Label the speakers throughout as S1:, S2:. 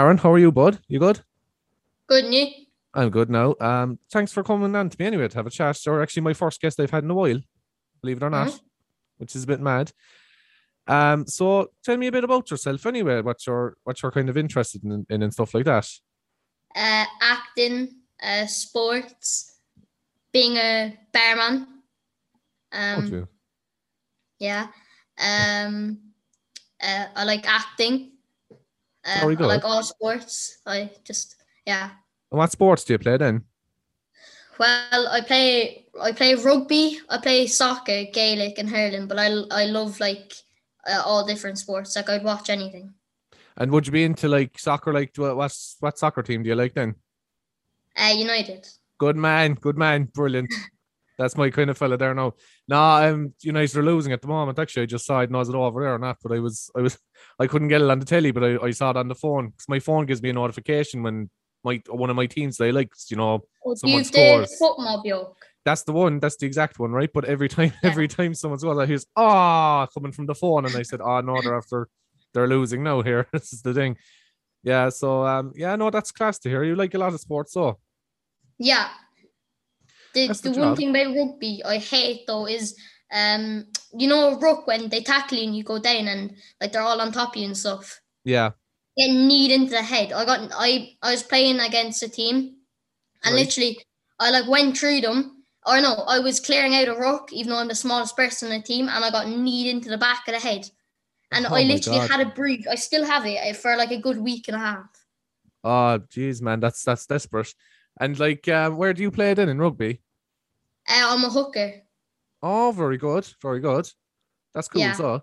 S1: Aaron, how are you, bud? You good?
S2: Good, and you?
S1: I'm good now. Um, thanks for coming on to me anyway to have a chat. You're actually my first guest I've had in a while, believe it or not,
S2: Mhm.
S1: which is a bit mad. Um, so tell me a bit about yourself anyway. What you're what you're kind of interested in, in and stuff like that.
S2: Uh, acting, uh, sports, being a barman. Um, yeah. Um, uh, I like acting. Uh,
S1: Very
S2: I like all sports. I just yeah.
S1: And what sports do you play then?
S2: Well, I play I play rugby, I play soccer, Gaelic, and hurling. But I I love like uh, all different sports. Like I'd watch anything.
S1: And would you be into like soccer? Like what's what soccer team do you like then?
S2: Uh, United.
S1: Good man, good man, brilliant. That's my kind of fella there now. Nah, um, United are losing at the moment. Actually, I just saw it. Was it over there or not? But I was, I was, I couldn't get it on the telly, but I, I saw it on the phone because my phone gives me a notification when my one of my teams they like, you know,
S2: Oh,
S1: Someone scores.
S2: foot
S1: that's the one. That's the exact one, right? But every time,
S2: Yeah.
S1: every time someone scores, I hear ah coming from the phone, and I said, oh no, they're after, they're losing now. Here, this is the thing. Yeah. So um, yeah, no, that's class to hear. You like a lot of sports, so
S2: Yeah. The,
S1: That's
S2: the
S1: the
S2: one thing about rugby I hate though is um you know ruck when they tackle you and you go down and like they're all on top of you and stuff.
S1: yeah.
S2: Get kneed into the head. I got I I was playing against a team and
S1: Right.
S2: literally I like went through them. Or no, I was clearing out a ruck, even though I'm the smallest person in the team, and I got kneed into the back of the head. And
S1: Oh
S2: I literally
S1: God.
S2: had a bruise. I still have it uh, for like a good week and a half.
S1: Oh, geez, man, that's that's desperate. And like, um, where do you play then in rugby?
S2: Uh, I'm a hooker.
S1: Oh, very good, very good. That's cool.
S2: Yeah.
S1: So,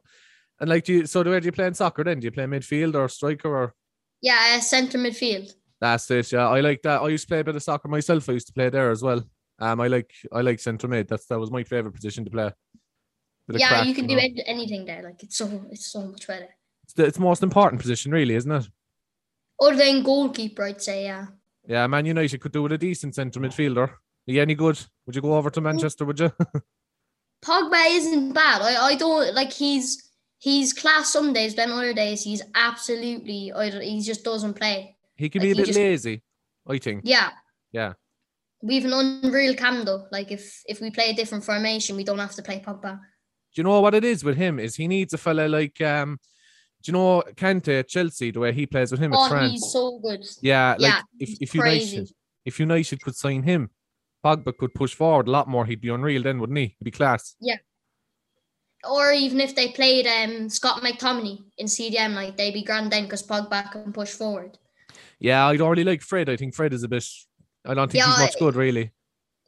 S1: and like, do you? So, where do you play in soccer then? Do you play midfield or striker or?
S2: Yeah, uh, centre midfield.
S1: That's it. Yeah, I like that. I used to play a bit of soccer myself. I used to play there as well. Um, I like I like centre mid. That's that was my favorite position to play.
S2: Yeah,
S1: crack,
S2: you can do
S1: know.
S2: an- anything there. Like it's so it's so much better.
S1: It's the, it's the most important position, really, isn't it?
S2: Other than goalkeeper, I'd say yeah.
S1: Yeah, Man United could do with a decent centre midfielder. Are you any good? Would you go over to Manchester? Would you?
S2: Pogba isn't bad. I, I don't like he's he's class some days, but other days he's absolutely don't, he just doesn't play.
S1: he can
S2: Like,
S1: be a bit
S2: just-
S1: lazy. I think.
S2: Yeah,
S1: Yeah.
S2: we've an unreal cam though. Like if if we play a different formation, we don't have to play Pogba.
S1: Do you know what it is with him? Is he needs a fella like um you know Kante at Chelsea, the way he plays with him at
S2: Oh,
S1: France?
S2: he's so good.
S1: yeah, like
S2: yeah,
S1: if, if
S2: crazy.
S1: United if United could sign him, Pogba could push forward a lot more. He'd be unreal then, wouldn't he? He'd be class. Yeah.
S2: Or even if they played um Scott McTominay in CDM, like they'd be grand then because Pogba can push forward.
S1: Yeah, I'd already like Fred. I think Fred is a bit I don't think
S2: Yeah,
S1: he's much good really.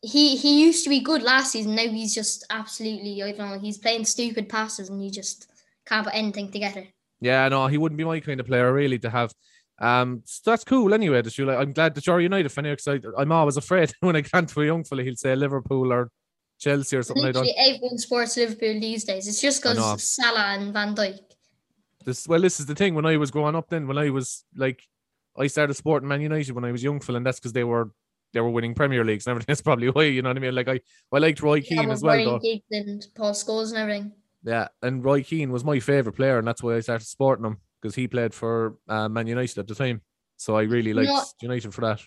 S2: he he used to be good last season. Now he's just absolutely I don't know. He's playing stupid passes and he just can't put anything together.
S1: Yeah, no, he wouldn't be my kind of player really to have. Um, so that's cool anyway. That you like, I'm glad that you're United fan because I'm always afraid when I can't for a young fella, he'll say Liverpool or Chelsea or something.
S2: Literally everyone supports Liverpool these days. It's just because Salah and Van Dijk.
S1: This well, this is the thing. When I was growing up, then when I was like, I started supporting Man United when I was young, fella, and that's because they were they were winning Premier Leagues and everything. That's probably why you know what I mean. Like I, I liked Roy Keane
S2: with
S1: as well, though.
S2: Giggs and Paul Scholes and everything.
S1: Yeah, and Roy Keane was my favorite player, and that's why I started supporting him because he played for uh, Man United at the time. So I really liked
S2: know-
S1: United for that.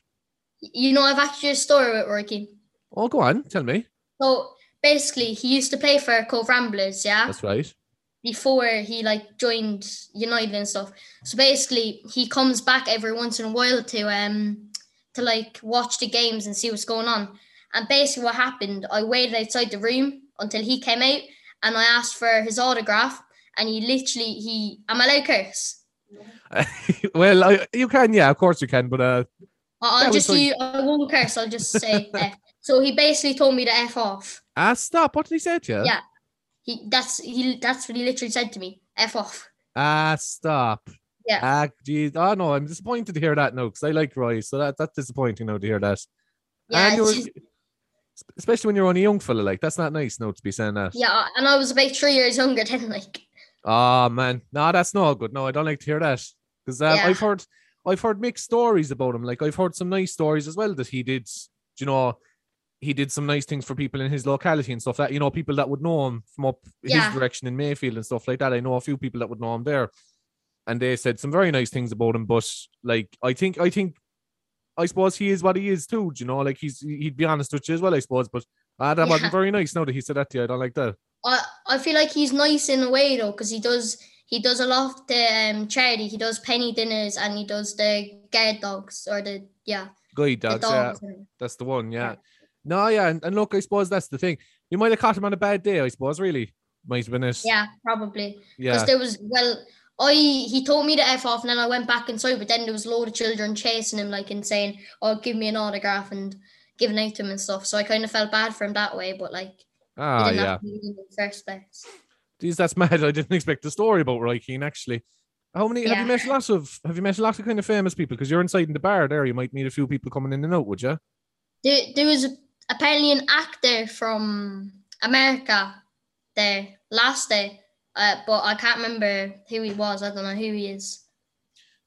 S2: You know, I've actually a story with Roy Keane.
S1: Oh, go on, tell me.
S2: So basically, he used to play for Cobh Ramblers, yeah,
S1: That's right.
S2: before he like joined United and stuff. So basically, he comes back every once in a while to um to like watch the games and see what's going on. And basically, what happened, I waited outside the room until he came out, and I asked for his autograph. And he literally, he, am I allowed to curse?
S1: well, I, you can, yeah, of course you can, but uh,
S2: I'll just
S1: like-
S2: I won't curse. I'll just say F. So he basically told me to f off.
S1: ah, stop. What did he say to you?
S2: Yeah. He that's he that's what he literally said to me. F off.
S1: Ah, stop.
S2: Yeah.
S1: Ah, geez. Oh no, I'm disappointed to hear that now because I like Roy, so that that's disappointing now to hear that.
S2: Yeah,
S1: and you were, especially when you're only a young fella, like that's not nice now to be saying that.
S2: yeah, and I was about three years younger than like.
S1: Oh man, no, that's not good. No, I don't like to hear that because um,
S2: Yeah.
S1: I've heard I've heard mixed stories about him. Like I've heard some nice stories as well that he did. You know, he did some nice things for people in his locality and stuff. That you know, people that would know him from up
S2: Yeah.
S1: his direction in Mayfield and stuff like that. I know a few people that would know him there. and they said some very nice things about him. But like, I think, I think, I suppose he is what he is too. do You know, like he's he'd be honest with you as well, I suppose. But ah, that
S2: Yeah.
S1: wasn't very nice. Now that he said that to you, I don't like that.
S2: I I feel like he's nice in a way though, because he does he does a lot of the um, charity. He does penny dinners and he does the guide dogs or the yeah
S1: Guide
S2: the
S1: dogs, yeah, that's the one. Yeah.
S2: Yeah.
S1: No, yeah, and, and look, I suppose that's the thing. You might have caught him on a bad day. I suppose, really, might have been it.
S2: Yeah, probably.
S1: Yeah, Because
S2: there was well, I he told me to f off, and then I went back inside. But then there was a load of children chasing him, like and saying, "Oh, give me an autograph," and giving out to him and stuff. So I kind of felt bad for him that way. But like,
S1: Ah,
S2: didn't
S1: yeah.
S2: have to be in the first place.
S1: Jeez, that's mad. I didn't expect the story about Roy Keane actually. How many have you met lots of have you met lots of kind of famous people? Because you're inside in the bar there, you might meet a few people coming in and out, would you?
S2: There, there was apparently an actor from America there last day, uh, but I can't remember who he was. I don't know who he is.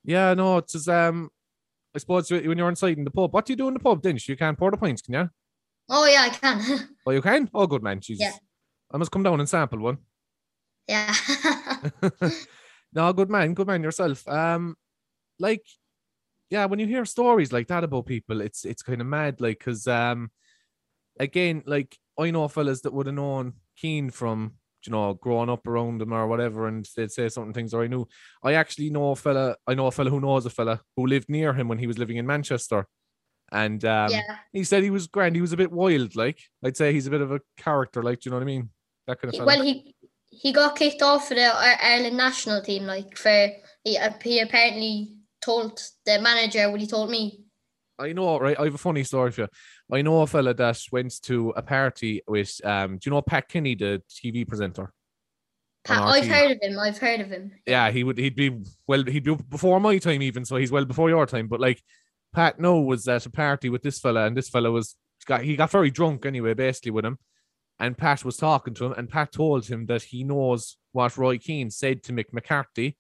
S1: Yeah, no, it's just, um I suppose when you're inside in the pub, what do you do in the pub then? You can't pour the pints, can you?
S2: Oh yeah, I can.
S1: Oh, you can? Oh, good man. Jesus.
S2: Yeah.
S1: I must come down and sample one.
S2: yeah.
S1: no, good man, good man yourself. Um, like, yeah, when you hear stories like that about people, it's it's kind of mad. Like, cause um, again, like I know fellas that would have known Keane from you know growing up around them or whatever, and they'd say certain things. Or I knew, I actually know a fella. I know a fella who knows a fella who lived near him when he was living in Manchester, and um,
S2: yeah.
S1: he said he was grand. He was a bit wild. Like, I'd say he's a bit of a character. Like, do you know what I mean? That kind of fella.
S2: Well, he he got kicked off for the Ireland national team. Like for he, uh, he apparently told the manager what he told me.
S1: I know, right? I have a funny story for you. I know a fella that went to a party with, um, do you know Pat Kenny, the TV presenter?
S2: Pat, I've heard of him. I've heard of him.
S1: Yeah, he would. He'd be well. He'd be before my time, even. So he's well before your time. But like, Pat no was at a party with this fella, and this fella was got he got very drunk anyway, basically with him. And Pat was talking to him, and Pat told him that he knows what Roy Keane said to Mick McCarthy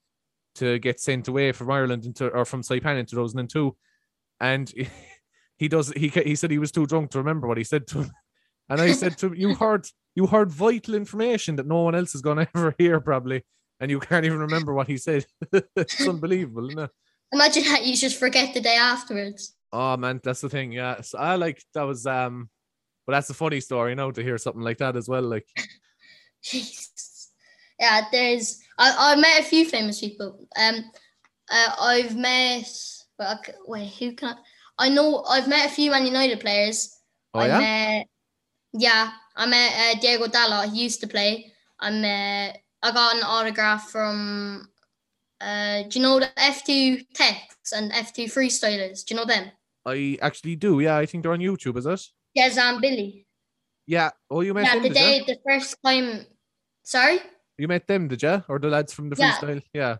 S1: to get sent away from Ireland into or from Saipan in 2002. And he does he he said he was too drunk to remember what he said to him. And I said to him, You heard you heard vital information that no one else is gonna ever hear, probably, and you can't even remember what he said. it's unbelievable, isn't it?
S2: Imagine that you just forget the day afterwards.
S1: Oh man, that's the thing. Yeah. So I like that was um but that's a funny story, you know, to hear something like that as well. Like
S2: Jesus. Yeah, there's I, I met a few famous people. Um, uh, I've met well, wait, who can I? I know I've met a few Man United players.
S1: Oh
S2: I
S1: yeah?
S2: met yeah, I met uh, Diego Dalot. He used to play. I met I got an autograph from uh, do you know the F2 Techs and F2 Freestylers? Do you know them?
S1: I actually do, yeah. I think they're on YouTube, is it?
S2: Yes, and Billy.
S1: Yeah. Oh you met
S2: Yeah,
S1: them,
S2: the day the first time. Sorry.
S1: You met them, did you? Or the lads from the freestyle? Yeah.
S2: Yeah,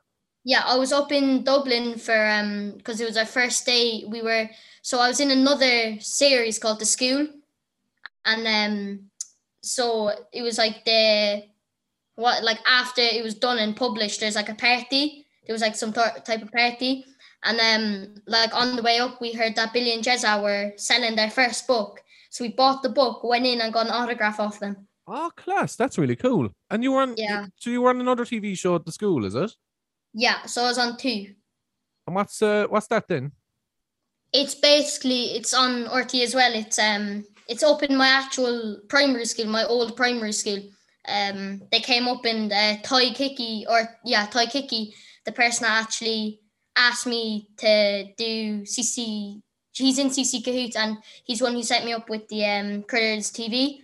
S2: I was up in Dublin for um because it was our first day. We were so I was in another series called The School, and um so it was like the what like after it was done and published. There's like a party. There was like some tor- type of party, and um like on the way up we heard that Billy and Jezza were selling their first book. So we bought the book, went in and got an autograph off them.
S1: Oh class, that's really cool. And you were on
S2: Yeah.
S1: so you were on another TV show at the school, is it?
S2: Yeah, so I was on two.
S1: And what's uh what's that then?
S2: it's basically it's on RTE as well. It's um it's up in my actual primary school, my old primary school. Um, they came up in uh, Toy Kiki or yeah Toy Kiki, the person that actually asked me to do CC. He's in CC Cahoots and he's one who set me up with the um Critters TV.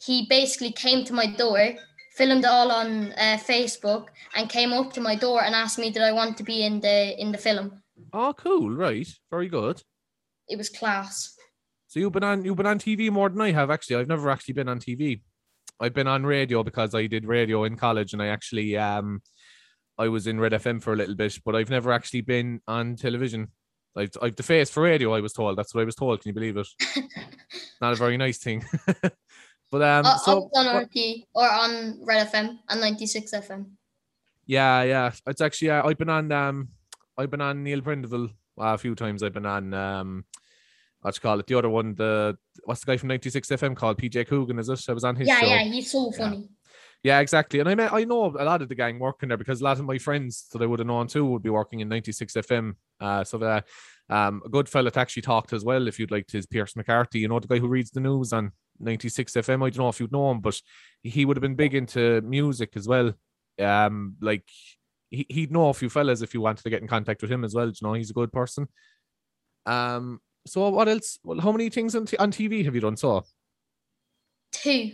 S2: He basically came to my door, filmed it all on uh, Facebook, and came up to my door and asked me did I want to be in the in the film.
S1: Oh cool, right. Very good.
S2: It was class.
S1: So you've been on you've been on TV more than I have actually. I've never actually been on TV. I've been on radio because I did radio in college and I actually um I was in Red FM for a little bit, but I've never actually been on television. I've I've the face for radio, I was told. That's what I was told. Can you believe it? Not a very nice thing. but um
S2: I
S1: so
S2: on RTE or on Red FM and 96 FM.
S1: yeah, yeah. It's actually uh, I've been on um I've been on Neil Prendeville uh, a few times. I've been on um what you call it, the other one, the what's the guy from 96 FM called PJ Coogan, is it? I was on his
S2: Yeah,
S1: show.
S2: yeah, he's so funny.
S1: Yeah, exactly. And I met I know a lot of the gang working there because a lot of my friends that I would have known too would be working in 96 FM. Uh, so that um, a good fella to actually talk to as well if you'd like his Pierce McCarthy, you know, the guy who reads the news on 96 FM. I don't know if you'd know him, but he would have been big into music as well. Um, like he, he'd know a few fellas if you wanted to get in contact with him as well. You know, he's a good person. Um, so what else? Well, how many things on, t- on TV have you done? So
S2: Two.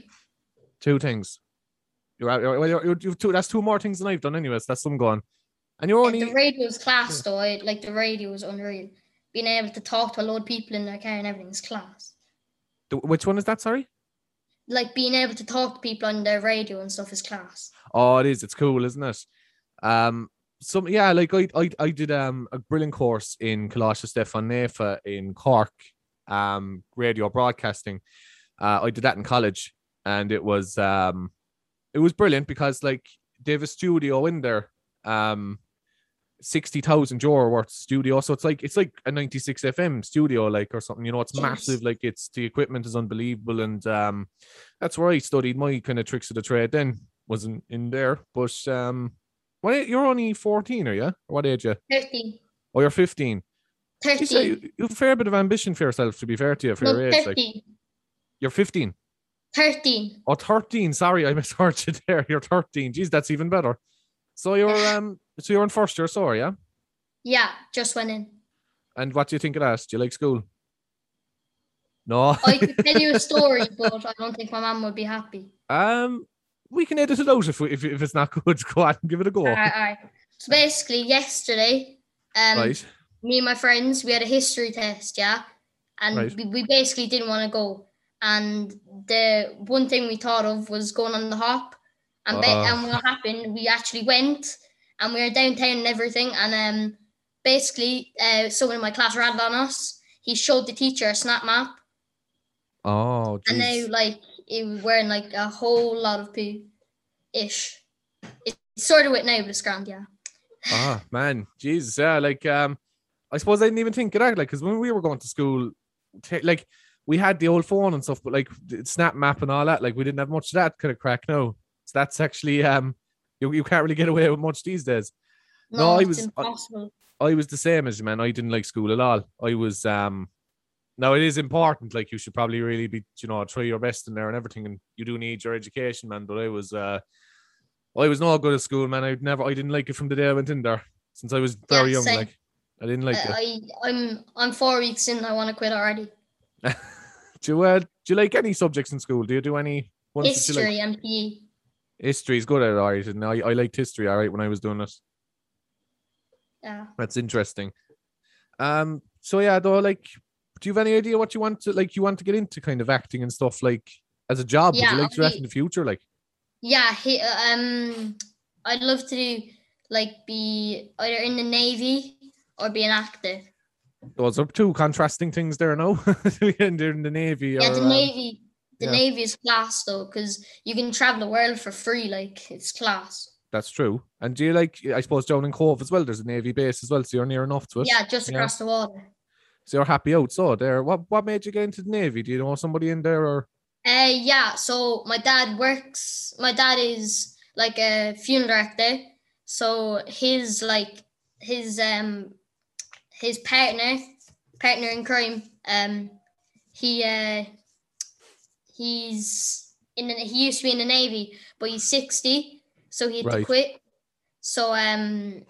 S1: two things. You're out. You're, well, you're, you're, you've two. That's two more things than I've done, anyways. That's some gone. And you're
S2: Like,
S1: only
S2: the radio's class though. I, like the radio was unreal. Being able to talk to a load of people in their car and everything's class.
S1: Which one is that? Sorry.
S2: Like being able to talk to people on their radio and stuff is class.
S1: Oh, it is. It's cool, isn't it? Um, some yeah, like I I, I did um a brilliant course in Coláiste Stiofáin Naofa in Cork, um, radio broadcasting. Uh, I did that in college, and it was um, it was brilliant because like they have a studio in there, um, sixty thousand euro worth studio. So it's like it's like a ninety six FM studio, like or something. You know, it's
S2: Yes.
S1: massive. Like it's the equipment is unbelievable, and um, that's where I studied my kind of tricks of the trade. Then wasn't in there, but um, what you're only fourteen, are you? What age you?
S2: 13.
S1: Oh, you're fifteen.
S2: 13.
S1: you, you have a fair bit of ambition for yourself, to be fair to you, for
S2: no,
S1: your age. Like you're fifteen.
S2: 13.
S1: Oh, 13. Sorry, I misheard you there. You're 13. Jeez, that's even better. So you're um so you're in first year, sorry, yeah?
S2: Yeah, just went in.
S1: And what do you think of that? Do you like school? No.
S2: I could tell you a story, but I don't think my mum would be happy.
S1: um we can edit it out if, we, if if it's not good. Go on, give it a go.
S2: Alright, alright. So basically, yesterday, um,
S1: right.
S2: me and my friends, we had a history test, yeah, and
S1: Right.
S2: we, we basically didn't want to go. And the one thing we thought of was going on the hop, and ba-
S1: Oh.
S2: and what happened? We actually went, and we were downtown and everything, and um, basically, uh, someone in my class rattled on us. He showed the teacher a snap map,
S1: Oh,
S2: and now like it was wearing like a whole lot of poo, ish. It's sort of wet now, but it's grand, yeah.
S1: ah, man. Jesus, yeah. Like, um, I suppose I didn't even think of that. Like, because when we were going to school, ta- like, we had the old phone and stuff, but like Snap Map and all that, like, we didn't have much of that kind of crack No, So that's actually, um, you, you can't really get away with much these days. No,
S2: No,
S1: I was- I-
S2: impossible.
S1: I was the same as you, man. I didn't like school at all. I was um now it is important, like you should probably really be, you know, try your best in there and everything, and you do need your education, man. But I was uh I was not good at school, man. I'd never I didn't like it from the day I went in there since I was very
S2: Yeah,
S1: young.
S2: same.
S1: Like I didn't like
S2: I,
S1: it.
S2: I I'm I'm four weeks in. I want to quit already.
S1: do you uh, do you like any subjects in school? Do you do any ones you like?
S2: History
S1: History is good at it, all right. And I, I liked history, all right, when I was doing it.
S2: Yeah.
S1: That's interesting. Um, so yeah, though, like, do you have any idea what you want to like? You want to get into kind of acting and stuff like as a job?
S2: Yeah,
S1: Would you like to do that in the future? Like,
S2: Yeah. He, um, I'd love to do like be either in the navy or be an actor.
S1: those are two contrasting things there. No, in the navy
S2: yeah,
S1: or
S2: the
S1: um,
S2: navy. The
S1: yeah.
S2: navy is class though, because you can travel the world for free. Like it's class.
S1: that's true. And do you like? I suppose down in Cobh as well. There's a navy base as well, so you're near enough to it.
S2: Yeah, just across the water.
S1: So you're happy out. So there, what what made you get into the navy? Do you know somebody in there or?
S2: Uh, yeah. So my dad works. My dad is like a funeral director. So his like his um his partner partner in crime um he uh he's in the, he used to be in the navy but he's 60 so he had
S1: Right.
S2: to quit so um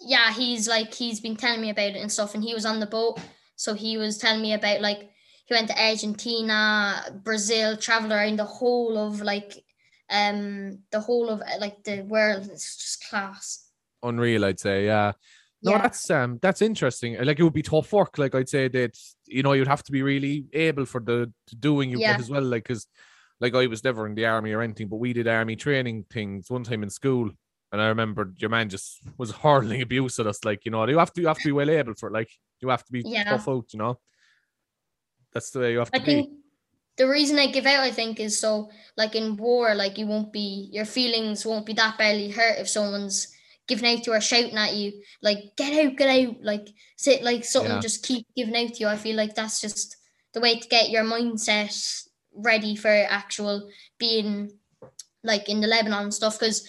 S2: yeah he's like he's been telling me about it and stuff and he was on the boat so he was telling me about like he went to Argentina, Brazil, traveled around the whole of like um the whole of like the world. It's just class.
S1: unreal i'd say yeah no
S2: Yeah.
S1: that's um that's interesting like it would be tough work like i'd say that you know you'd have to be really able for the, doing you
S2: Yeah.
S1: get as well like because like i was never in the army or anything but we did army training things one time in school and i remember your man just was hurling abuse at us like you know you have to you have to be well able for it like you have to be
S2: Yeah.
S1: tough out you know that's the way you have to
S2: I
S1: be
S2: think the reason they give out, I think, is so like in war, like you won't be your feelings won't be that badly hurt if someone's giving out to you or shouting at you, like get out, get out, like sit like something
S1: Yeah.
S2: just keep giving out to you. I feel like that's just the way to get your mindset ready for actual being like in the Lebanon and stuff. Because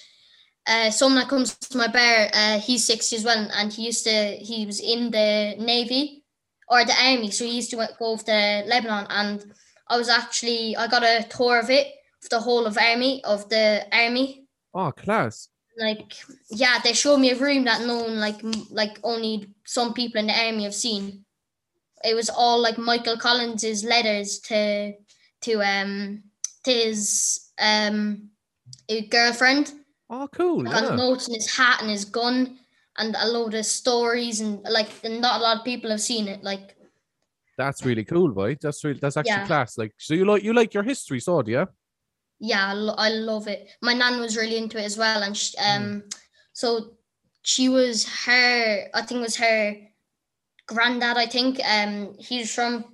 S2: uh, someone that comes to my bar, uh, he's sixty as well, and he used to he was in the navy or the army, so he used to go over to Lebanon, and I was actually I got a tour of it, of the whole of army of the army.
S1: Oh, class!
S2: Like yeah, they showed me a room that no one like like only some people in the army have seen. It was all like Michael Collins's letters to to um to his um girlfriend.
S1: Oh, cool!
S2: Like,
S1: yeah.
S2: notes in his hat and his gun, and a load of stories, and like and not a lot of people have seen it. Like
S1: That's really cool, boy. That's really that's actually
S2: Yeah.
S1: class. Like, so you like you like your history, so do you?
S2: Yeah, I, lo- I love it. My nan was really into it as well, and sh um, so she was her. I think it was her granddad. I think um, he's from.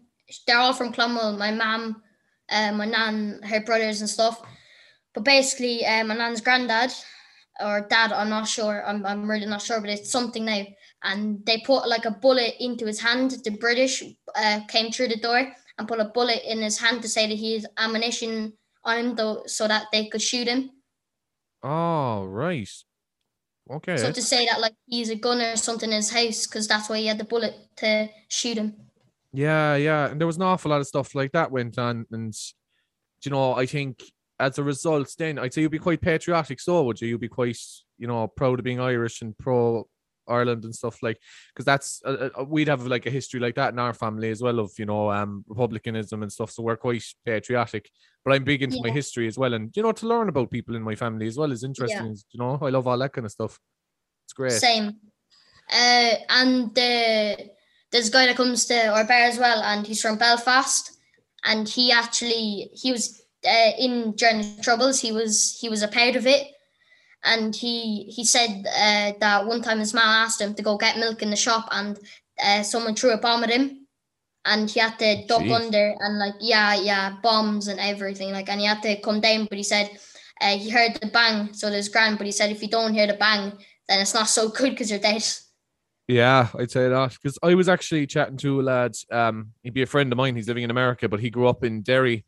S2: They're all from Clonmel. My mum, uh, my nan, her brothers and stuff. But basically, uh, my nan's granddad or dad, I'm not sure. I'm I'm really not sure, but it's something now. And they put like a bullet into his hand. The British uh, came through the door and put a bullet in his hand to say that he has ammunition on him though so that they could shoot him.
S1: Oh, right. Okay.
S2: So to say that like he's a gunner or something in his house because that's why he had the bullet to shoot him.
S1: Yeah, yeah. And there was an awful lot of stuff like that went on. And, you know, I think as a result, then I'd say you'd be quite patriotic. So would you? You'd be quite, you know, proud of being Irish and pro Ireland and stuff like, because that's, uh, uh, we'd have like a history like that in our family as well of, you know, um, republicanism and stuff. So we're quite patriotic. But I'm big into my history as well. And, you know, to learn about people in my family as well is interesting. You know, I love all that kind of stuff. It's great.
S2: Same. Uh, and the there's a guy that comes to our bar as well, and he's from Belfast, and he actually he was uh, in during the troubles. He was he was a part of it, and he he said uh, that one time his mom asked him to go get milk in the shop, and uh, someone threw a bomb at him, and he had to duck
S1: Jeez.
S2: under and like yeah yeah bombs and everything like, and he had to come down, but he said. Uh, he heard the bang, so there's grand. But he said if you don't hear the bang, then it's not so good because you're dead.
S1: Yeah, I'd say that because I was actually chatting to a lad. Um, he'd be a friend of mine. He's living in America, but he grew up in Derry,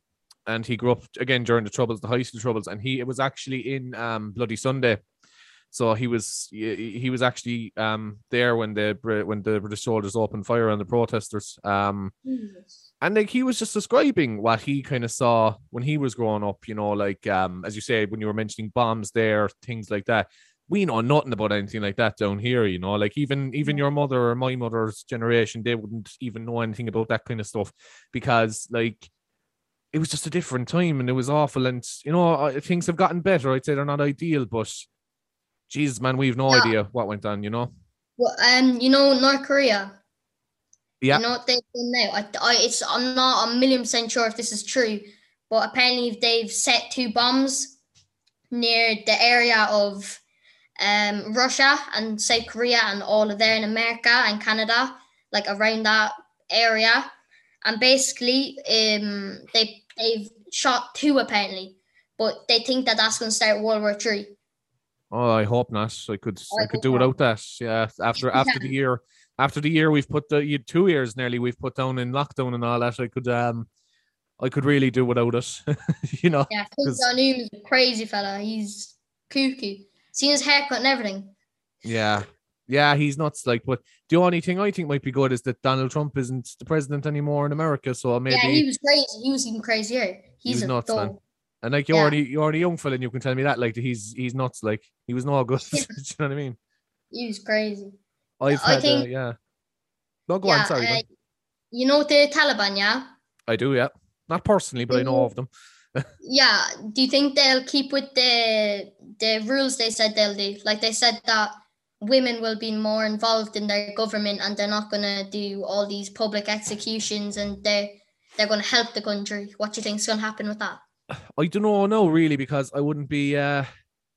S1: and he grew up again during the troubles, the high school troubles, and he it was actually in um Bloody Sunday. So he was he was actually um there when the when the British soldiers opened fire on the protesters. Um, and like he was just describing what he kind of saw when he was growing up. You know, like um as you said when you were mentioning bombs there, things like that we know nothing about anything like that down here, you know. Like even even your mother or my mother's generation, they wouldn't even know anything about that kind of stuff because like it was just a different time and it was awful. And you know, things have gotten better. I'd say they're not ideal, but Jesus, man, we've no
S2: Yeah.
S1: idea what went on. You know.
S2: Well, um, you know North Korea.
S1: Yeah.
S2: You know what they've done now. I, I, it's I'm not a million percent sure if this is true, but apparently they've set two bombs near the area of um Russia and South Korea and all of there in America and Canada, like around that area, and basically um they they've shot two apparently, but they think that that's going to start World War Three.
S1: Oh, I hope not. I could
S2: I
S1: I could do
S2: not.
S1: without that. Yeah. After after the year after the year we've put the you two years nearly we've put down in lockdown and all that, I could um I could really do without it. you know.
S2: Yeah, Jong is a crazy fella. He's kooky. Seen his haircut and everything.
S1: Yeah. Yeah, he's nuts. Like, but the only thing I think might be good is that Donald Trump isn't the president anymore in America. So maybe
S2: Yeah, he was crazy. He was even crazier. He's
S1: was
S2: a
S1: nuts, man. and like you're
S2: yeah.
S1: already you're already young fella and you can tell me that. Like he's he's nuts. Like he was no good. Do you know what I mean?
S2: He was crazy.
S1: I've
S2: I
S1: had uh,
S2: think-
S1: yeah. No, go
S2: yeah,
S1: on, sorry.
S2: uh, you know the Taliban, yeah?
S1: I do, yeah. Not personally, but I know
S2: Mhm.
S1: of them.
S2: Yeah. Do you think they'll keep with the the rules they said they'll do? Like they said that women will be more involved in their government and they're not gonna do all these public executions and they're they're gonna help the country. What do you think's gonna happen with that?
S1: I don't know, no, really, because I wouldn't be uh,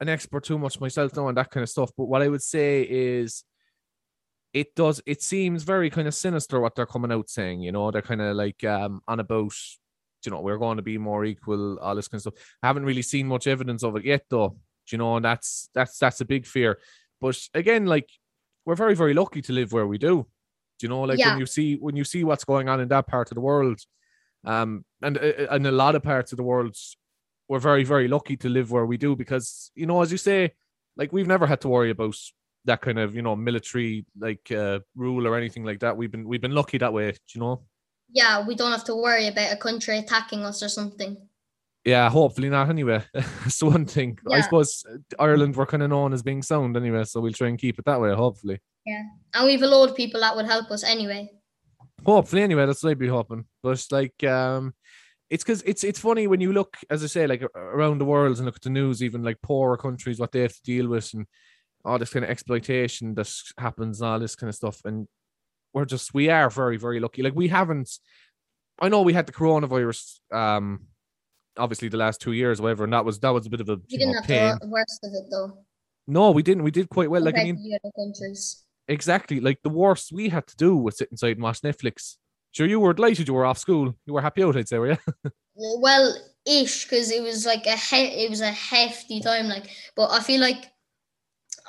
S1: an expert too much myself knowing that kind of stuff. But what I would say is, it does. It seems very kind of sinister what they're coming out saying. You know, they're kind of like um on about, you know, we're going to be more equal, all this kind of stuff. I haven't really seen much evidence of it yet, though. You know, and that's that's that's a big fear. But again, like we're very very lucky to live where we do. Do you know, like
S2: Yeah.
S1: when you see when you see what's going on in that part of the world, um, and uh, and a lot of parts of the world we're very very lucky to live where we do because you know as you say like we've never had to worry about that kind of you know military like uh, rule or anything like that we've been we've been lucky that way Do you know
S2: Yeah, we don't have to worry about a country attacking us or something.
S1: Yeah hopefully not anyway. That's one thing. I suppose ireland we're kind of known as being sound anyway so we'll try and keep it that way hopefully. Yeah.
S2: And we've a lot of people that would help us anyway.
S1: hopefully anyway that's what i'd be hoping. But like um it's because it's it's funny when you look as i say like around the world and look at the news even like poorer countries what they have to deal with and all this kind of exploitation that happens and all this kind of stuff and we're just we are very very lucky. Like we haven't i know we had the coronavirus um obviously the last two years whatever and that was that was a bit of a you
S2: didn't
S1: know,
S2: have
S1: pain.
S2: the worst of it though.
S1: no we didn't. We did quite well. Like i mean
S2: other countries.
S1: exactly. Like the worst we had to do was sit inside and watch netflix. Sure you were delighted you were off school. You were happy out i'd say were you?
S2: Well, ish, because it was like a he- it was a hefty time. Like, but I feel like,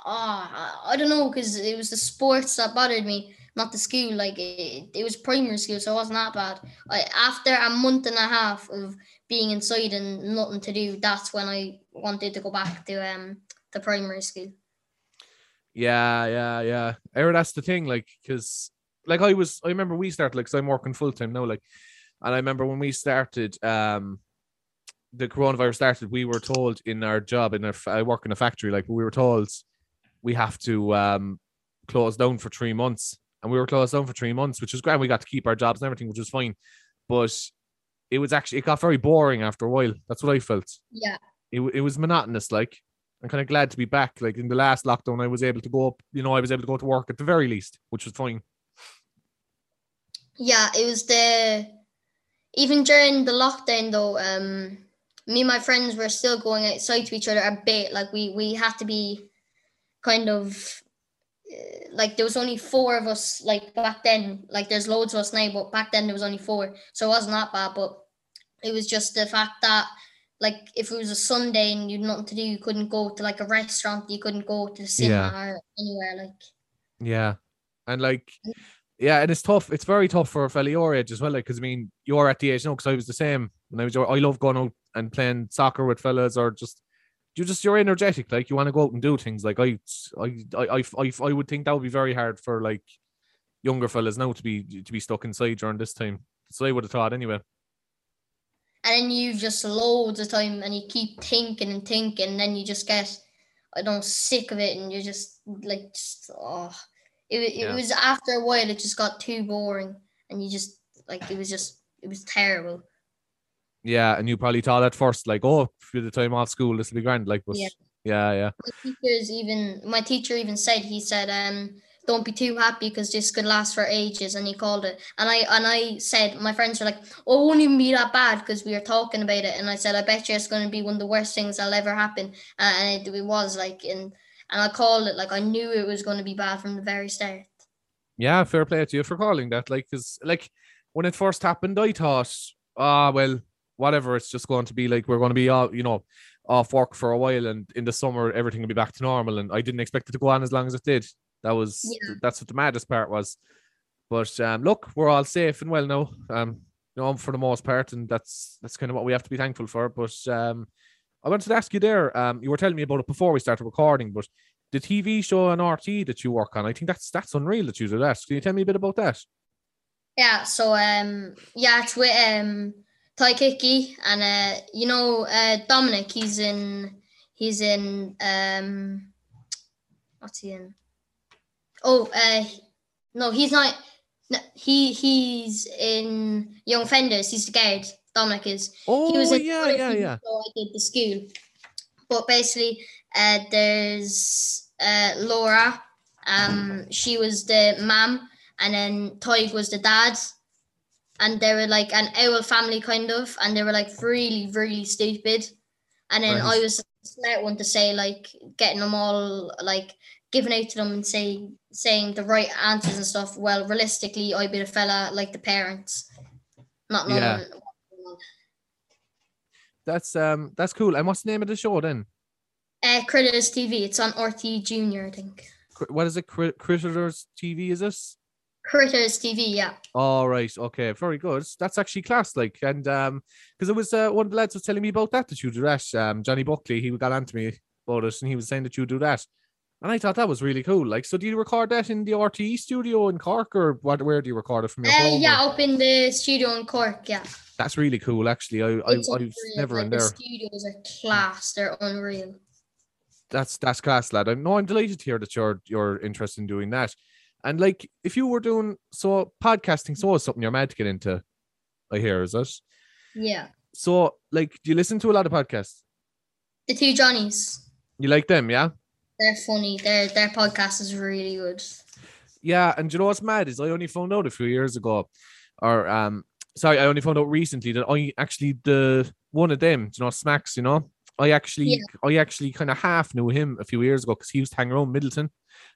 S2: ah, I don't know, because it was the sports that bothered me, not the school. Like, it, it was primary school, so it wasn't that bad. I, after a month and a half of being inside and nothing to do, that's when I wanted to go back to um the primary school.
S1: Yeah, yeah, yeah. Or that's the thing, like, because like I was, I remember we started, like, 'cause I'm working full time now, like, and I remember when we started, um, the coronavirus started, we were told in our job, in our, I work in a factory, like, we were told we have to um close down for three months, and we were closed down for three months, which was great. We got to keep our jobs and everything, which was fine, but it was actually it got very boring after a while. That's what I felt
S2: Yeah,
S1: it, it was monotonous. Like I'm kind of glad to be back. Like in the last lockdown, I was able to go up. You know, I was able to go to work at the very least, which was fine.
S2: yeah, it was the even during the lockdown though. Um, me and my friends were still going outside to each other a bit. Like we we had to be kind of like there was only four of us like back then. Like there's loads of us now, but back then there was only four, so it wasn't that bad. But it was just the fact that like if it was a Sunday and you'd nothing to do, you couldn't go to like a restaurant, you couldn't go to the cinema or anywhere. Like
S1: Yeah, and like, yeah, and it's tough. It's very tough for a fella your age as well. Like, because I mean, you're at the age now. Because I was the same when I was. your- I love going out and playing soccer with fellas, or just you just you're energetic. Like you want to go out and do things. Like I, I, I, I, I, would think that would be very hard for like younger fellas now to be to be stuck inside during this time. So I would have thought anyway.
S2: and then you've just loads of time and you keep thinking and thinking and then you just get I don't sick of it and you're just like just oh it, it
S1: Yeah.
S2: was after a while it just got too boring and you just like it was just it was terrible
S1: Yeah, and you probably thought at first, like, oh, for the time off school, this will be grand. Like, but
S2: Yeah.
S1: yeah, yeah,
S2: my teachers even my teacher even said he said um don't be too happy because this could last for ages and he called it and I and I said my friends were like oh it won't even be that bad because we were talking about it and I said I bet you it's going to be one of the worst things that'll ever happen uh, and it, it was like and and I called it like I knew it was going to be bad from the very start
S1: yeah. Fair play to you for calling that. Like, cause like when it first happened, I thought, ah, well, whatever. It's just going to be like we're going to be all, you know, off work for a while, and in the summer everything will be back to normal. And I didn't expect it to go on as long as it did. That was
S2: Yeah.
S1: that's what the maddest part was. But um, look, we're all safe and well now. Um, you know, for the most part, and that's that's kind of what we have to be thankful for. But um, I wanted to ask you there. Um, you were telling me about it before we started recording, but the TV show on RTE that you work on, I think that's that's unreal that you do that. Can you tell me a bit about that?
S2: yeah so um yeah it's with um Ty Kiki and uh you know uh Dominic he's in he's in um what's he in? Oh uh no he's not no, he he's in Young Offenders he's the guard Dominic is.
S1: Oh
S2: he was in
S1: yeah, yeah, yeah.
S2: show I did the school. But basically uh there's uh Laura um she was the mom and then Toig was the dad and they were like an owl family kind of and they were like really really stupid and then
S1: Right.
S2: I was the smart one to say like getting them all like giving out to them and say saying the right answers and stuff well realistically I'd be the fella like the parents not knowing
S1: Yeah.
S2: what's going on.
S1: That's um that's cool. And what's the name of the show then?
S2: Uh, Critters TV. It's on RTE Junior, I think.
S1: What is it? Cri- Critters TV? Is this?
S2: Critters TV, yeah.
S1: All right, okay, very good. That's actually class, like, and um, because it was uh, one of the lads was telling me about that that you do that. Um, Johnny Buckley, he got on to me about it, and he was saying that you do that, and I thought that was really cool. Like, so do you record that in the RTE studio in Cork, or what? Where do you record it from your
S2: Uh,
S1: home?
S2: yeah,
S1: or-
S2: up in the studio in Cork, yeah.
S1: that's really cool. Actually, I, I I was
S2: unreal,
S1: never
S2: like,
S1: in
S2: the
S1: there.
S2: studios are class, they're unreal.
S1: that's that's class, lad. I'm no, I'm delighted to hear that you're you're interested in doing that. And like, if you were doing so, podcasting, so is something you're mad to get into. I hear is it?
S2: Yeah.
S1: So, like, do you listen to a lot of podcasts?
S2: The two Johnnies.
S1: You like them, yeah?
S2: They're funny. Their their podcast is really good.
S1: Yeah, and you know what's mad is I only found out a few years ago, or um, sorry, I only found out recently that I actually the one of them, you know, Smacks, you know, I actually, I actually kind of half knew him a few years ago because he used to hang around Midleton.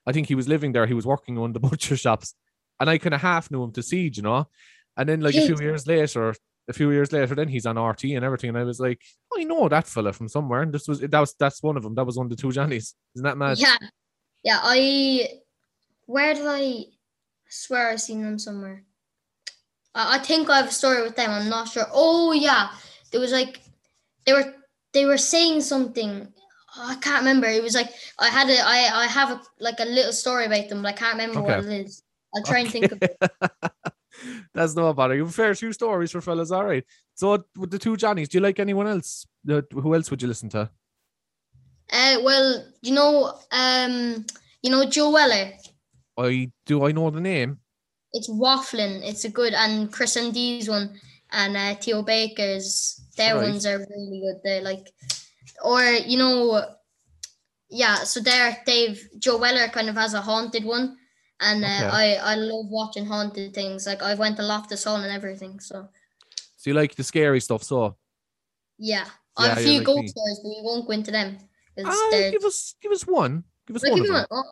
S1: I think he was living there. He was working on the butcher shops, and I kind of half knew him to see, you know, and then like a few years later. A few years later, then he's on RTE and everything, and I was like, "I know that fella from somewhere." And this was that was that's one of them. That was one of the two Johnnies. Isn't that mad?
S2: Yeah. Yeah, I where did I I swear I seen them somewhere. I, I think I have a story with them, I'm not sure. Oh yeah. There was like they were they were saying something. Oh, I can't remember. It was like I had a I, I have a like a little story about them, but I can't remember what it is. I'll try and think of it.
S1: That's no bother. You've a fair few stories for fellas, all right. So with the two Johnnies, do you like anyone else? Who else would you listen to?
S2: Uh well, you know, um you know Joe Weller.
S1: I do. I know the name.
S2: it's waffling. It's a good and Chris and D's one and uh, Theo Baker's. Their
S1: Right.
S2: ones are really good. They're like, or you know, yeah. So there, Dave Joe Weller kind of has a haunted one, and uh,
S1: Okay.
S2: I I love watching haunted things. Like I went to Loftus Hall and everything. So
S1: So you like the scary stuff? So
S2: yeah, I have
S1: Yeah,
S2: a
S1: yeah,
S2: few
S1: like
S2: ghost stories, but we won't go into them.
S1: ah, give us give us one. Give us
S2: I'll
S1: one. of them.
S2: one. Oh,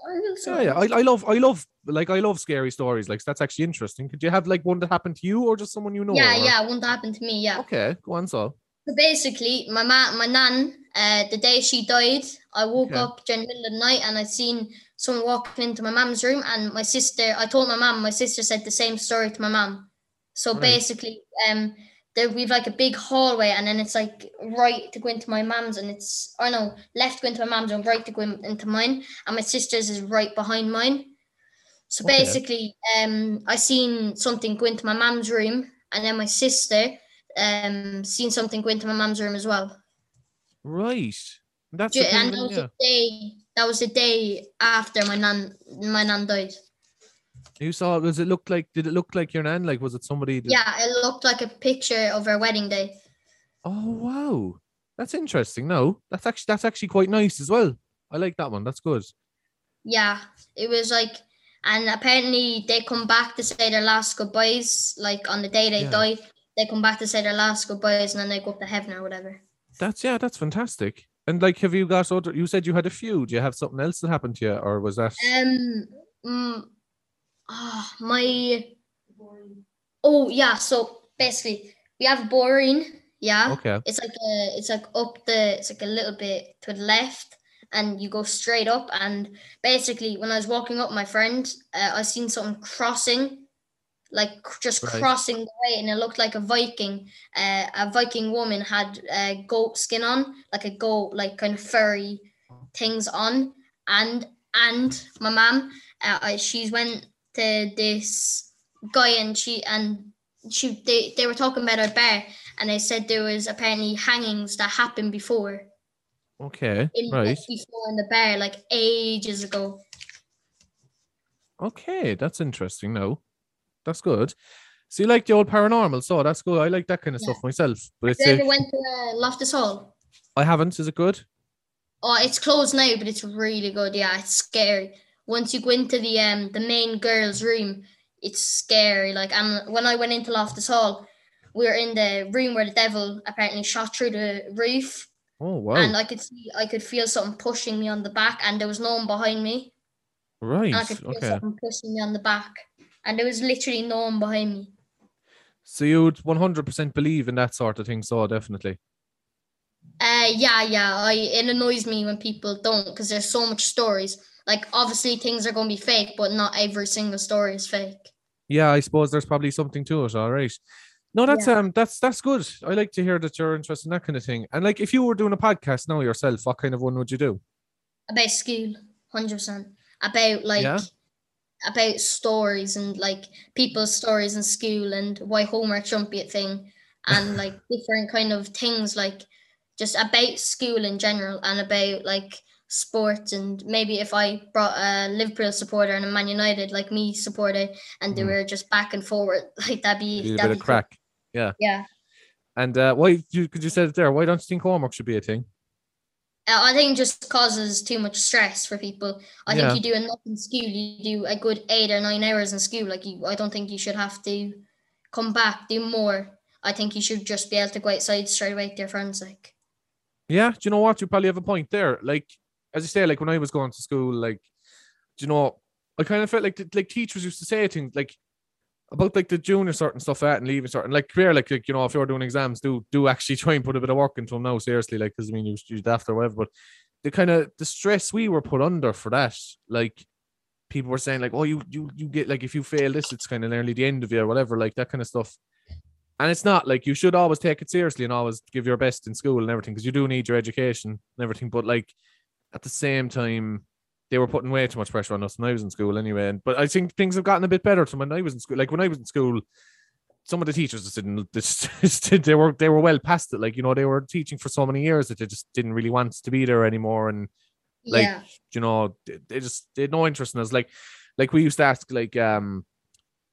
S1: Yeah, yeah. I, I love I love like I love scary stories. Like that's actually interesting. Could you have like one that happened to you or just someone you know?
S2: yeah,
S1: or-
S2: yeah. One that happened to me. Yeah.
S1: Okay, go on. So
S2: So basically, my ma, my nan, uh, the day she died, I woke
S1: Okay.
S2: up during the middle of the night and I seen someone walking into my mum's room. And my sister, I told my mum, my sister said the same story to my mum. So
S1: Right.
S2: basically, um, there we've like a big hallway, and then it's like right to go into my mum's, and it's or no, left to go into my mum's, and right to go in- into mine. And my sister's is right behind mine. So
S1: Okay.
S2: basically, um, I seen something go into my mum's room, and then my sister um seen something go into my mum's room as well.
S1: right, that's
S2: and that was
S1: yeah.
S2: the day that was the day after my nan my nan died.
S1: You saw? Does it look like? Did it look like your nan? Like was it somebody? That,
S2: Yeah, it looked like a picture of her wedding day.
S1: Oh wow, that's interesting. No, that's actually that's actually quite nice as well. I like that one. That's good.
S2: Yeah, it was like, and apparently they come back to say their last goodbyes. Like on the day they
S1: Yeah.
S2: die, they come back to say their last goodbyes, and then they go up to heaven or whatever.
S1: That's yeah, that's fantastic. And like, have you got other? You said you had a few. Do you have something else that happened to you, or was that?
S2: Um, mm, ah, my. Oh yeah, so basically we have boring. Yeah.
S1: okay.
S2: It's like a, it's like up the, it's like a little bit to the left, and you go straight up. And basically, when I was walking up, my friend, uh, I seen something crossing, like just
S1: Right.
S2: crossing the way, and it looked like a Viking. Uh, a Viking woman had a goat skin on, like a goat, like kind of furry things on, and and my mom, uh, she's went to this guy, and she and she they, they were talking about her bear and they said there was apparently hangings that happened before
S1: Okay.
S2: in
S1: Right.
S2: before in the bear like ages ago
S1: Okay, that's interesting. No, that's good. So you like the old paranormal? So that's good. I like that kind of
S2: Yeah.
S1: stuff myself. But it's
S2: Have you ever
S1: a,
S2: went to uh, Loftus Hall
S1: I haven't. Is it good?
S2: oh it's closed now but it's really good yeah it's scary once you go into the um the main girls room it's scary like and when I went into Loftus Hall we were in the room where the devil apparently shot through the roof
S1: Oh wow.
S2: and I could see I could feel something pushing me on the back and there was no one behind me
S1: right.
S2: and I could feel
S1: Okay.
S2: something pushing me on the back and there was literally no one behind me
S1: So you'd one hundred percent believe in that sort of thing. So definitely.
S2: Uh, yeah, yeah. I it annoys me when people don't because there's so much stories. Like obviously things are gonna be fake, but not every single story is fake.
S1: Yeah, I suppose there's probably something to it. All right. No, that's
S2: Yeah.
S1: um, that's that's good. I like to hear that you're interested in that kind of thing. And like, if you were doing a podcast now yourself, what kind of one would you do?
S2: about school, hundred percent. About like
S1: Yeah.
S2: about stories and like people's stories in school and why homework shouldn't be a thing, and like different kind of things like just about school in general and about like sports and maybe if I brought a Liverpool supporter and a Man United like me supporter and they
S1: Mhm.
S2: were just back and forward like that'd be
S1: be a
S2: that'd
S1: of
S2: be cool.
S1: crack.
S2: Yeah. Yeah.
S1: And uh, why you could you said it there? Why don't you think homework should be a thing?
S2: Uh, I think it just causes too much stress for people. I
S1: Yeah.
S2: think you do enough in school. You do a good eight or nine hours in school. Like you, I don't think you should have to come back do more. I think you should just be able to go outside straight away with your friends. Like
S1: Yeah, do you know what? You probably have a point there. Like, as you say, like when I was going to school, like, do you know, I kind of felt like like teachers used to say things like about like the junior certain stuff like that and leaving certain like clear like, like you know if you're doing exams do do actually try and put a bit of work into them now seriously like because I mean you you daft or whatever but the kind of the stress we were put under for that like people were saying like oh you you you get like if you fail this it's kind of nearly the end of you or whatever like that kind of stuff. And it's not like you should always take it seriously and always give your best in school and everything because you do need your education and everything but like at the same time they were putting way too much pressure on us when I was in school anyway. And but I think things have gotten a bit better from when I was in school. Like when I was in school, some of the teachers just didn't just, they were they were well past it. Like, you know, they were teaching for so many years that they just didn't really want to be there anymore. And like
S2: yeah,
S1: you know, they, they just they had no interest in us. Like like we used to ask like um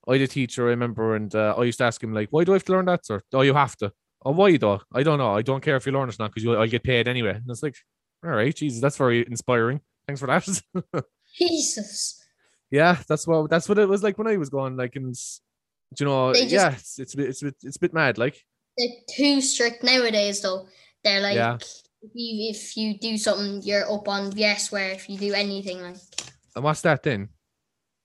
S1: I had a teacher, I remember, and uh, I used to ask him like, why do I have to learn that, sir? Oh, you have to. Oh, why though? I don't know. I don't care if you learn it or not because I'll get paid anyway. And it's like, all right, Jesus, that's very inspiring. Thanks for that.
S2: Jesus.
S1: yeah, that's what that's what it was like when I was going. Like, and do you know,
S2: just-
S1: yeah, it's it's a bit it's a bit it's a bit mad. Like,
S2: They're too strict nowadays, though. They're like,
S1: Yeah.
S2: if, you, if you do something, you're up on yes. Where if you do anything, like
S1: and what's that then?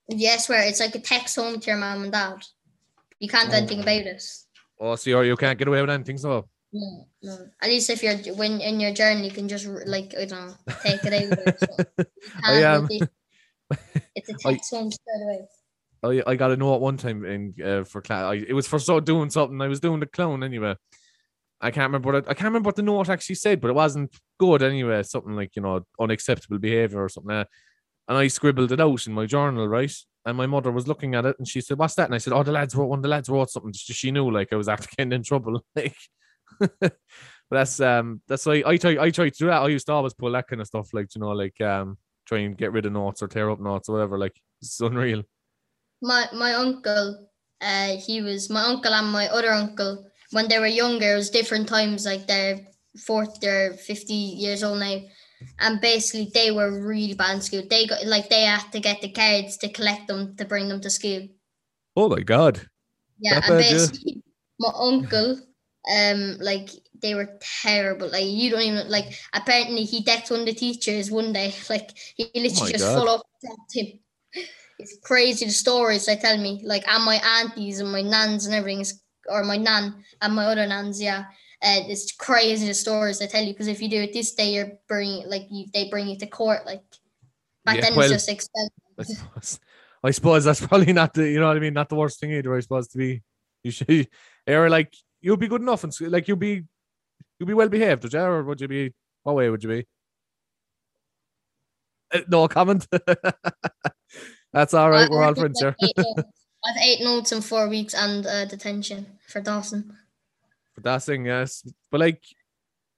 S2: yes, where it's like a text home to your mom and dad. You can't do
S1: Oh.
S2: anything about it.
S1: Oh, so you can't get away with anything, so
S2: No, no. At least if you're when in your journey, you can just like I don't know, take it out.
S1: I,
S2: this. It's a text home straight away.
S1: I I got a note one time in uh, for class. I, it was for so doing something. I was doing the clown anyway. I can't remember what it, I can't remember what the note actually said, but it wasn't good anyway. Something like you know unacceptable behavior or something. Like. And I scribbled it out in my journal, right? And my mother was looking at it, and she said, "What's that?" And I said, "Oh, the lads wrote one. The lads wrote something." She she knew like I was after getting in trouble. Like, but that's um that's why I try I try to do that. I used to always pull that kind of stuff, like you know, like um try and get rid of knots or tear up knots or whatever. Like it's unreal.
S2: My my uncle, uh, he was my uncle and my other uncle when they were younger. It was different times. Like they're fourth, they're fifty years old now, and basically they were really bad in school. They got like they had to get the cards to collect them to bring them to school.
S1: Oh my god.
S2: Yeah,
S1: That
S2: and
S1: bad, yeah.
S2: basically my uncle, um, like they were terrible. Like you don't even like. Apparently, he decked one of the teachers one day. Like he literally
S1: Oh
S2: just
S1: God.
S2: full up dropped him. It's crazy the stories they tell me. Like and my aunties and my nans and everything is, or my nan and my other nans. Yeah, uh, it's crazy the stories they tell you. Because if you do it this day, you're bringing like you they bring you to court. Like back
S1: Yeah,
S2: then,
S1: well,
S2: it's just expensive.
S1: I suppose, I suppose that's probably not the you know what I mean, not the worst thing either. I suppose to be you should or like you'll be good enough and like you'd be you'd be well behaved, would you? Or would you be what way would you be? Uh, No comment. that's all right. We're all friends here.
S2: I've eight notes in four weeks and uh, detention for Dawson.
S1: For Dawson, yes. But like,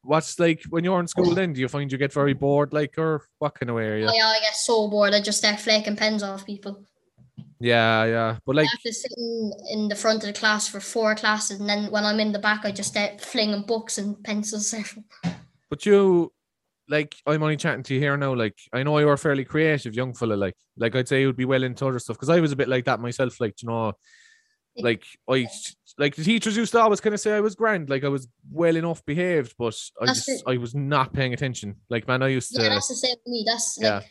S1: what's like when you're in school? Then do you find you get very bored, like, or what kind of way are you?
S2: Oh, yeah, I get so bored. I just start flaking pens off people.
S1: Yeah, yeah. But like,
S2: I have to sit in, in the front of the class for four classes, and then when I'm in the back, I just start flinging books and pencils.
S1: But you, like, I'm only chatting to you here now. Like, I know you are fairly creative, young fella. Like, like I'd say you'd be well into other stuff because I was a bit like that myself. Like, you know, like I, like the teachers used to always kind of say I was grand, like I was well enough behaved, but I
S2: That's
S1: just. I was not paying attention. Like, man, I used to.
S2: yeah, that's the same with me. That's
S1: Yeah.
S2: like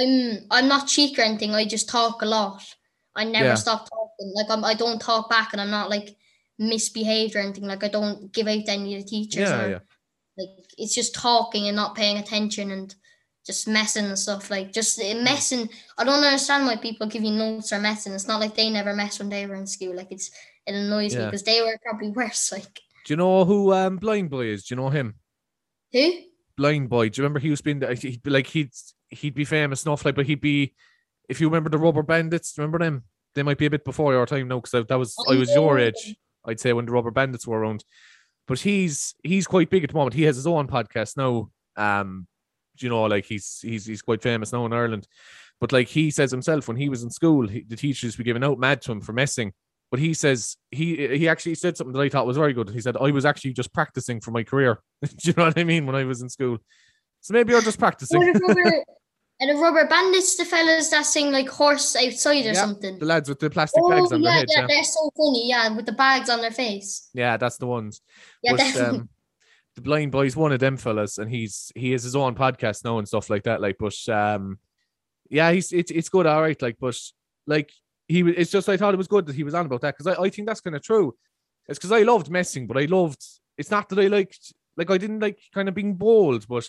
S2: I'm I'm not cheek or anything. I just talk a lot. I never
S1: Yeah.
S2: stop talking. Like I'm, I don't talk back, and I'm not like misbehaved or anything. Like I don't give out to any of the teachers.
S1: yeah,
S2: or,
S1: yeah.
S2: Like it's just talking and not paying attention and just messing and stuff like just uh, messing. I don't understand why people give you notes or messing. It's not like they never mess when they were in school. Like it's it annoys me because they were probably worse. Like
S1: Do you know who um Blind Boy is? Do you know him?
S2: who?
S1: Blind Boy. Do you remember he was being the- he'd be like he'd he'd be famous enough like, but he'd be if you remember the Rubber Bandits. Remember them? They might be a bit before your time now because that was I was your
S2: Oh.
S1: age. I'd say when the Rubber Bandits were around. But he's he's quite big at the moment. He has his own podcast now. Um, you know, like he's he's he's quite famous now in Ireland. But like he says himself, when he was in school, he, the teachers were giving out mad to him for messing. But he says he he actually said something that I thought was very good. He said I was actually just practicing for my career. do you know what I mean? When I was in school, so maybe you're just practicing.
S2: And the rubber bandits, the fellas that sing like horse outside or
S1: Yeah,
S2: something.
S1: the lads with the plastic
S2: Oh
S1: bags on
S2: yeah,
S1: their heads.
S2: yeah,
S1: Yeah.
S2: they're so funny. Yeah, with the bags on their face.
S1: yeah, that's the ones.
S2: Yeah,
S1: but um, the blind boy's one of them fellas, and he's he has his own podcast now and stuff like that. Like, but um, yeah, he's it's it's good, all right. Like, but like he it's just I thought it was good that he was on about that because I, I think that's kind of true. It's because I loved messing, but I loved. It's not that I liked like I didn't like kind of being bold, but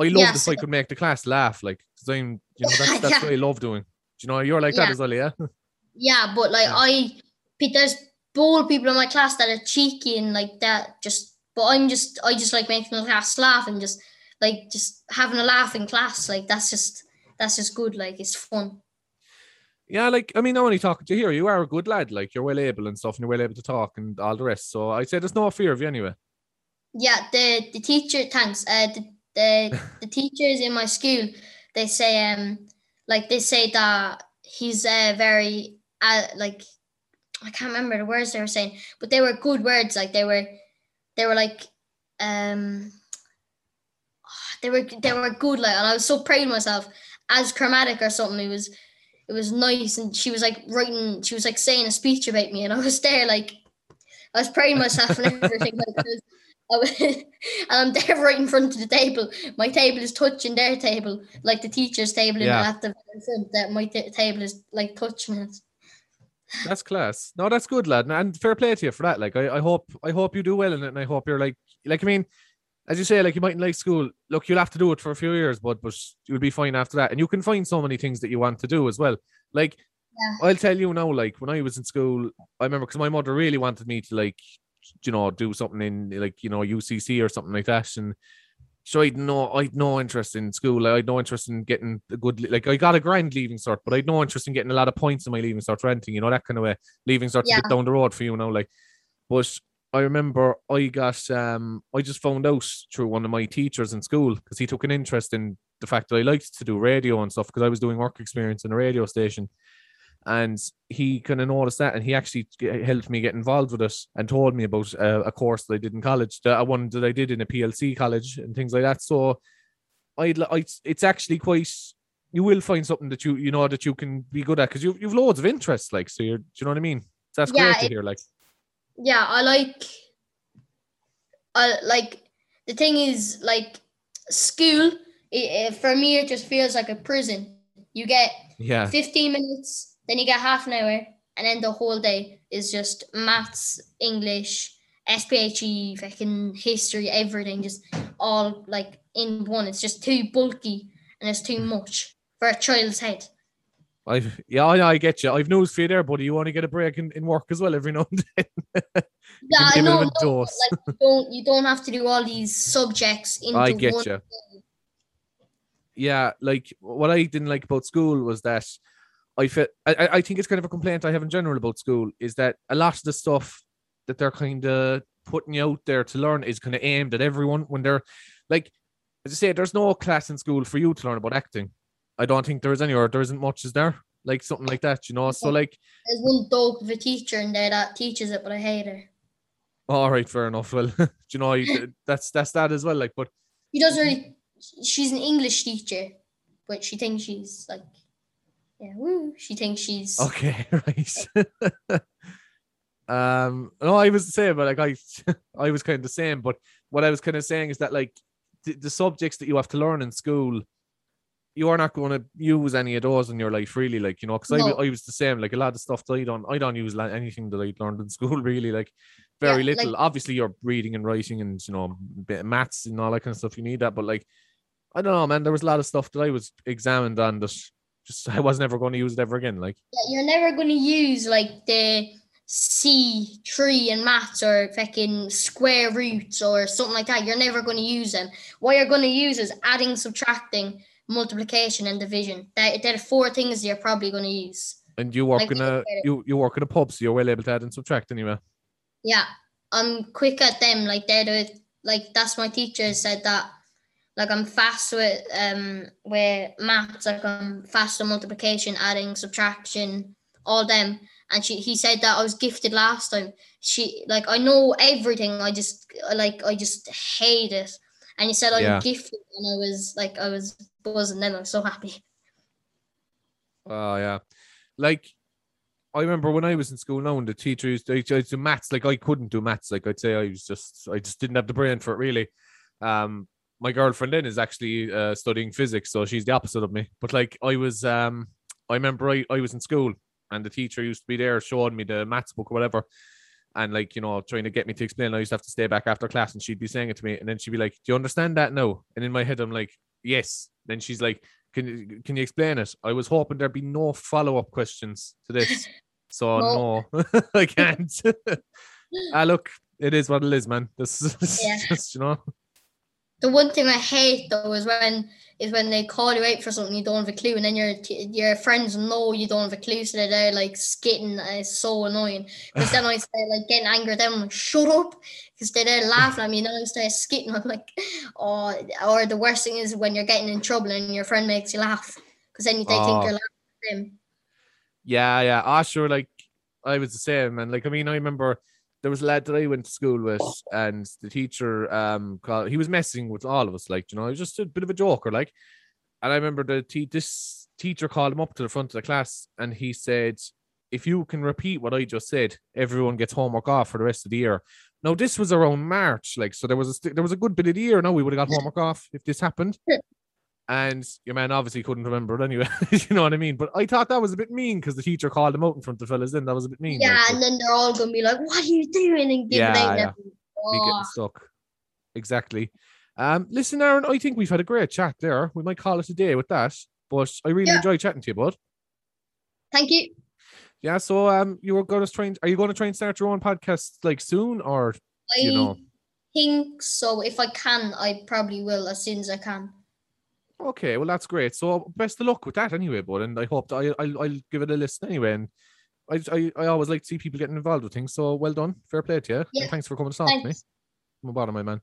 S1: I loved
S2: Yes.
S1: if I could make the class laugh. Like, because I'm you know that's that's
S2: Yeah.
S1: what I love doing. Do you know you're like that as well, yeah?
S2: yeah, but like
S1: Yeah.
S2: I, there's bold people in my class that are cheeky and like that. Just, but I'm just, I just like making the class laugh and just like just having a laugh in class. Like that's just that's just good. Like it's fun.
S1: Yeah, like I mean, I'm only talking to you here. You are a good lad, like you're well able and stuff, and you're well able to talk and all the rest. So I'd say there's no fear of you anyway.
S2: Yeah, the the teacher thanks. Uh, the the, the teachers in my school they say um like they say that he's uh very uh like I can't remember the words they were saying, but they were good words. Like they were they were like um they were they were good like and I was so proud of myself as chromatic or something. It was it was nice and she was like writing she was like saying a speech about me and I was there like I was proud of myself and everything like Oh, and I'm there right in front of the table. My table is touching their table, like the teacher's table
S1: Yeah.
S2: in at the. That my t- table is like touching it.
S1: That's class. No, that's good, lad, and- and fair play to you for that. Like, I, I hope I hope you do well in it, and I hope you're like like I mean, as you say, like you mightn't like school. Look, you'll have to do it for a few years, but but you'll be fine after that, and you can find so many things that you want to do as well. Like,
S2: Yeah.
S1: I'll tell you now. Like when I was in school, I remember because my mother really wanted me to like, you know, do something in like you know UCC or something like that, and so I'd no, I'd no interest in school. I'd no interest in getting a good, like I got a grand leaving cert, but I'd no interest in getting a lot of points in my leaving cert renting, you know, that kind of way. Leaving cert's a
S2: Yeah.
S1: down the road for you know, like. But I remember I got, um, I just found out through one of my teachers in school because he took an interest in the fact that I liked to do radio and stuff because I was doing work experience in a radio station. And he kind of noticed that, and he actually helped me get involved with it and told me about uh, a course that I did in college, that one that I did in a PLC college and things like that. So, I'd, li- I, it's actually quite. You will find something that you you know that you can be good at because you you've loads of interests, like so. You're, do you know what I mean? So that's
S2: Yeah,
S1: great to
S2: it-
S1: hear. Like,
S2: Yeah, I like. I like the thing is like school. It, it, for me, it just feels like a prison. You get
S1: yeah,
S2: 15 minutes, then you get half an hour, and then the whole day is just maths, English, SPHE, fucking history, everything, just all like in one. It's just too bulky and it's too much for a child's head.
S1: I've yeah, I, I get you. I've news for you there, buddy. You want to get a break in, in work as well every now and then.
S2: Yeah, I
S1: give it a
S2: know. no, like you don't you don't have to do all these subjects into
S1: I get
S2: one.
S1: you. Yeah, like what I didn't like about school was that I felt I, I think it's kind of a complaint I have in general about school is that a lot of the stuff that they're kind of putting you out there to learn is kind of aimed at everyone when they're like as I say, there's no class in school for you to learn about acting. I don't think there is any, or there isn't much, is there? Like something like that, you know. So like,
S2: There's one dope of a teacher in there that teaches it, but I hate her.
S1: all right, fair enough. Well, do you know, you- that's that's that as well. Like, but
S2: She doesn't really. She's an English teacher, but she thinks she's like, yeah, woo. She thinks she's.
S1: Okay, right. um, no, I was the same, but like I, I was kind of the same. But what I was kind of saying is that like the, the subjects that you have to learn in school, you are not going to use any of those in your life, really. Like you know, because I,
S2: No.
S1: wa- I was the same. Like a lot of stuff that I don't, I don't use anything that I learned in school, really. Like very
S2: Yeah, like-
S1: little. Obviously, you're reading and writing, and you know, bit of maths and all that kind of stuff. You need that, but like I don't know, man. There was a lot of stuff that I was examined on that just I was never going to use it ever again. Like
S2: Yeah, you're never going to use like the C tree in maths or fucking square roots or something like that. You're never going to use them. What you're going to use is adding, subtracting, multiplication, and division. That they're four things you're probably going to use.
S1: and you work
S2: Like,
S1: in a
S2: look at it.
S1: you you work in a pub, so you're well able to add and subtract anyway.
S2: Yeah, I'm quick at them. Like they're the like that's my teacher said that. Like I'm fast with um with maths. Like I'm fast on multiplication, adding, subtraction, all them. And she he said that I was gifted last time. She like I know everything. I just like I just hate it. And he said I'm
S1: Yeah.
S2: gifted, and I was like I was buzzing. Then I was so happy.
S1: Oh yeah, like I remember when I was in school now, and the teachers they used to do maths. Like I couldn't do maths. Like I'd say I was just I just didn't have the brain for it really. Um, my girlfriend then is actually uh, studying physics, so she's the opposite of me. But like I was, um, I remember I, I was in school, and the teacher used to be there showing me the maths book or whatever. And like, you know, trying to get me to explain, I used to have to stay back after class and she'd be saying it to me. And then she'd be like, Do you understand that? No. And in my head, I'm like, Yes. Then she's like, Can you can you explain it? I was hoping there'd be no follow-up questions to this. So
S2: No.
S1: no, I can't. ah look, it is what it is, man. This is
S2: Yeah.
S1: just, you know.
S2: The one thing I hate though is when is when they call you out for something you don't have a clue, and then your your friends know you don't have a clue, so they're there like skitting. And it's so annoying because then I start like getting angry at them, like shut up, because they're there laughing at me, and then I start skitting. I'm like, oh, or the worst thing is when you're getting in trouble and your friend makes you laugh, because then they
S1: Oh.
S2: think you're laughing at them.
S1: Yeah, yeah. Ah, sure. Like I was the same, and like I mean, I remember there was a lad that I went to school with, and the teacher, um, called, he was messing with all of us, like you know, he was just a bit of a joker, like. And I remember the te- this teacher called him up to the front of the class, and he said, "If you can repeat what I just said, everyone gets homework off for the rest of the year." Now this was around March, like so there was a st- there was a good bit of the year. Now we would have got homework off if this happened. And your man obviously couldn't remember it anyway. you know what I mean? But I thought that was a bit mean because the teacher called him out in front of the fellas. Then that was a bit mean.
S2: Yeah,
S1: like,
S2: and then they're all gonna be like, "What are you doing?" and give
S1: Yeah,
S2: out.
S1: yeah. be
S2: Oh,
S1: getting stuck. Exactly. Um, listen, Aaron, I think we've had a great chat there. We might call it a day with that. But I really
S2: Yeah.
S1: enjoyed chatting to you, bud.
S2: thank you.
S1: Yeah. So um, you were going to try. And, are you going to try and start your own podcast like soon, or
S2: I
S1: you know?
S2: think so. If I can, I probably will as soon as I can.
S1: Okay, well that's great. So best of luck with that anyway, bud. And I hope that I I'll, I'll give it a listen anyway. And I, I I always like to see people getting involved with things. So well done, fair play to you.
S2: Yeah,
S1: And thanks for coming to talk to me. Bother, my man.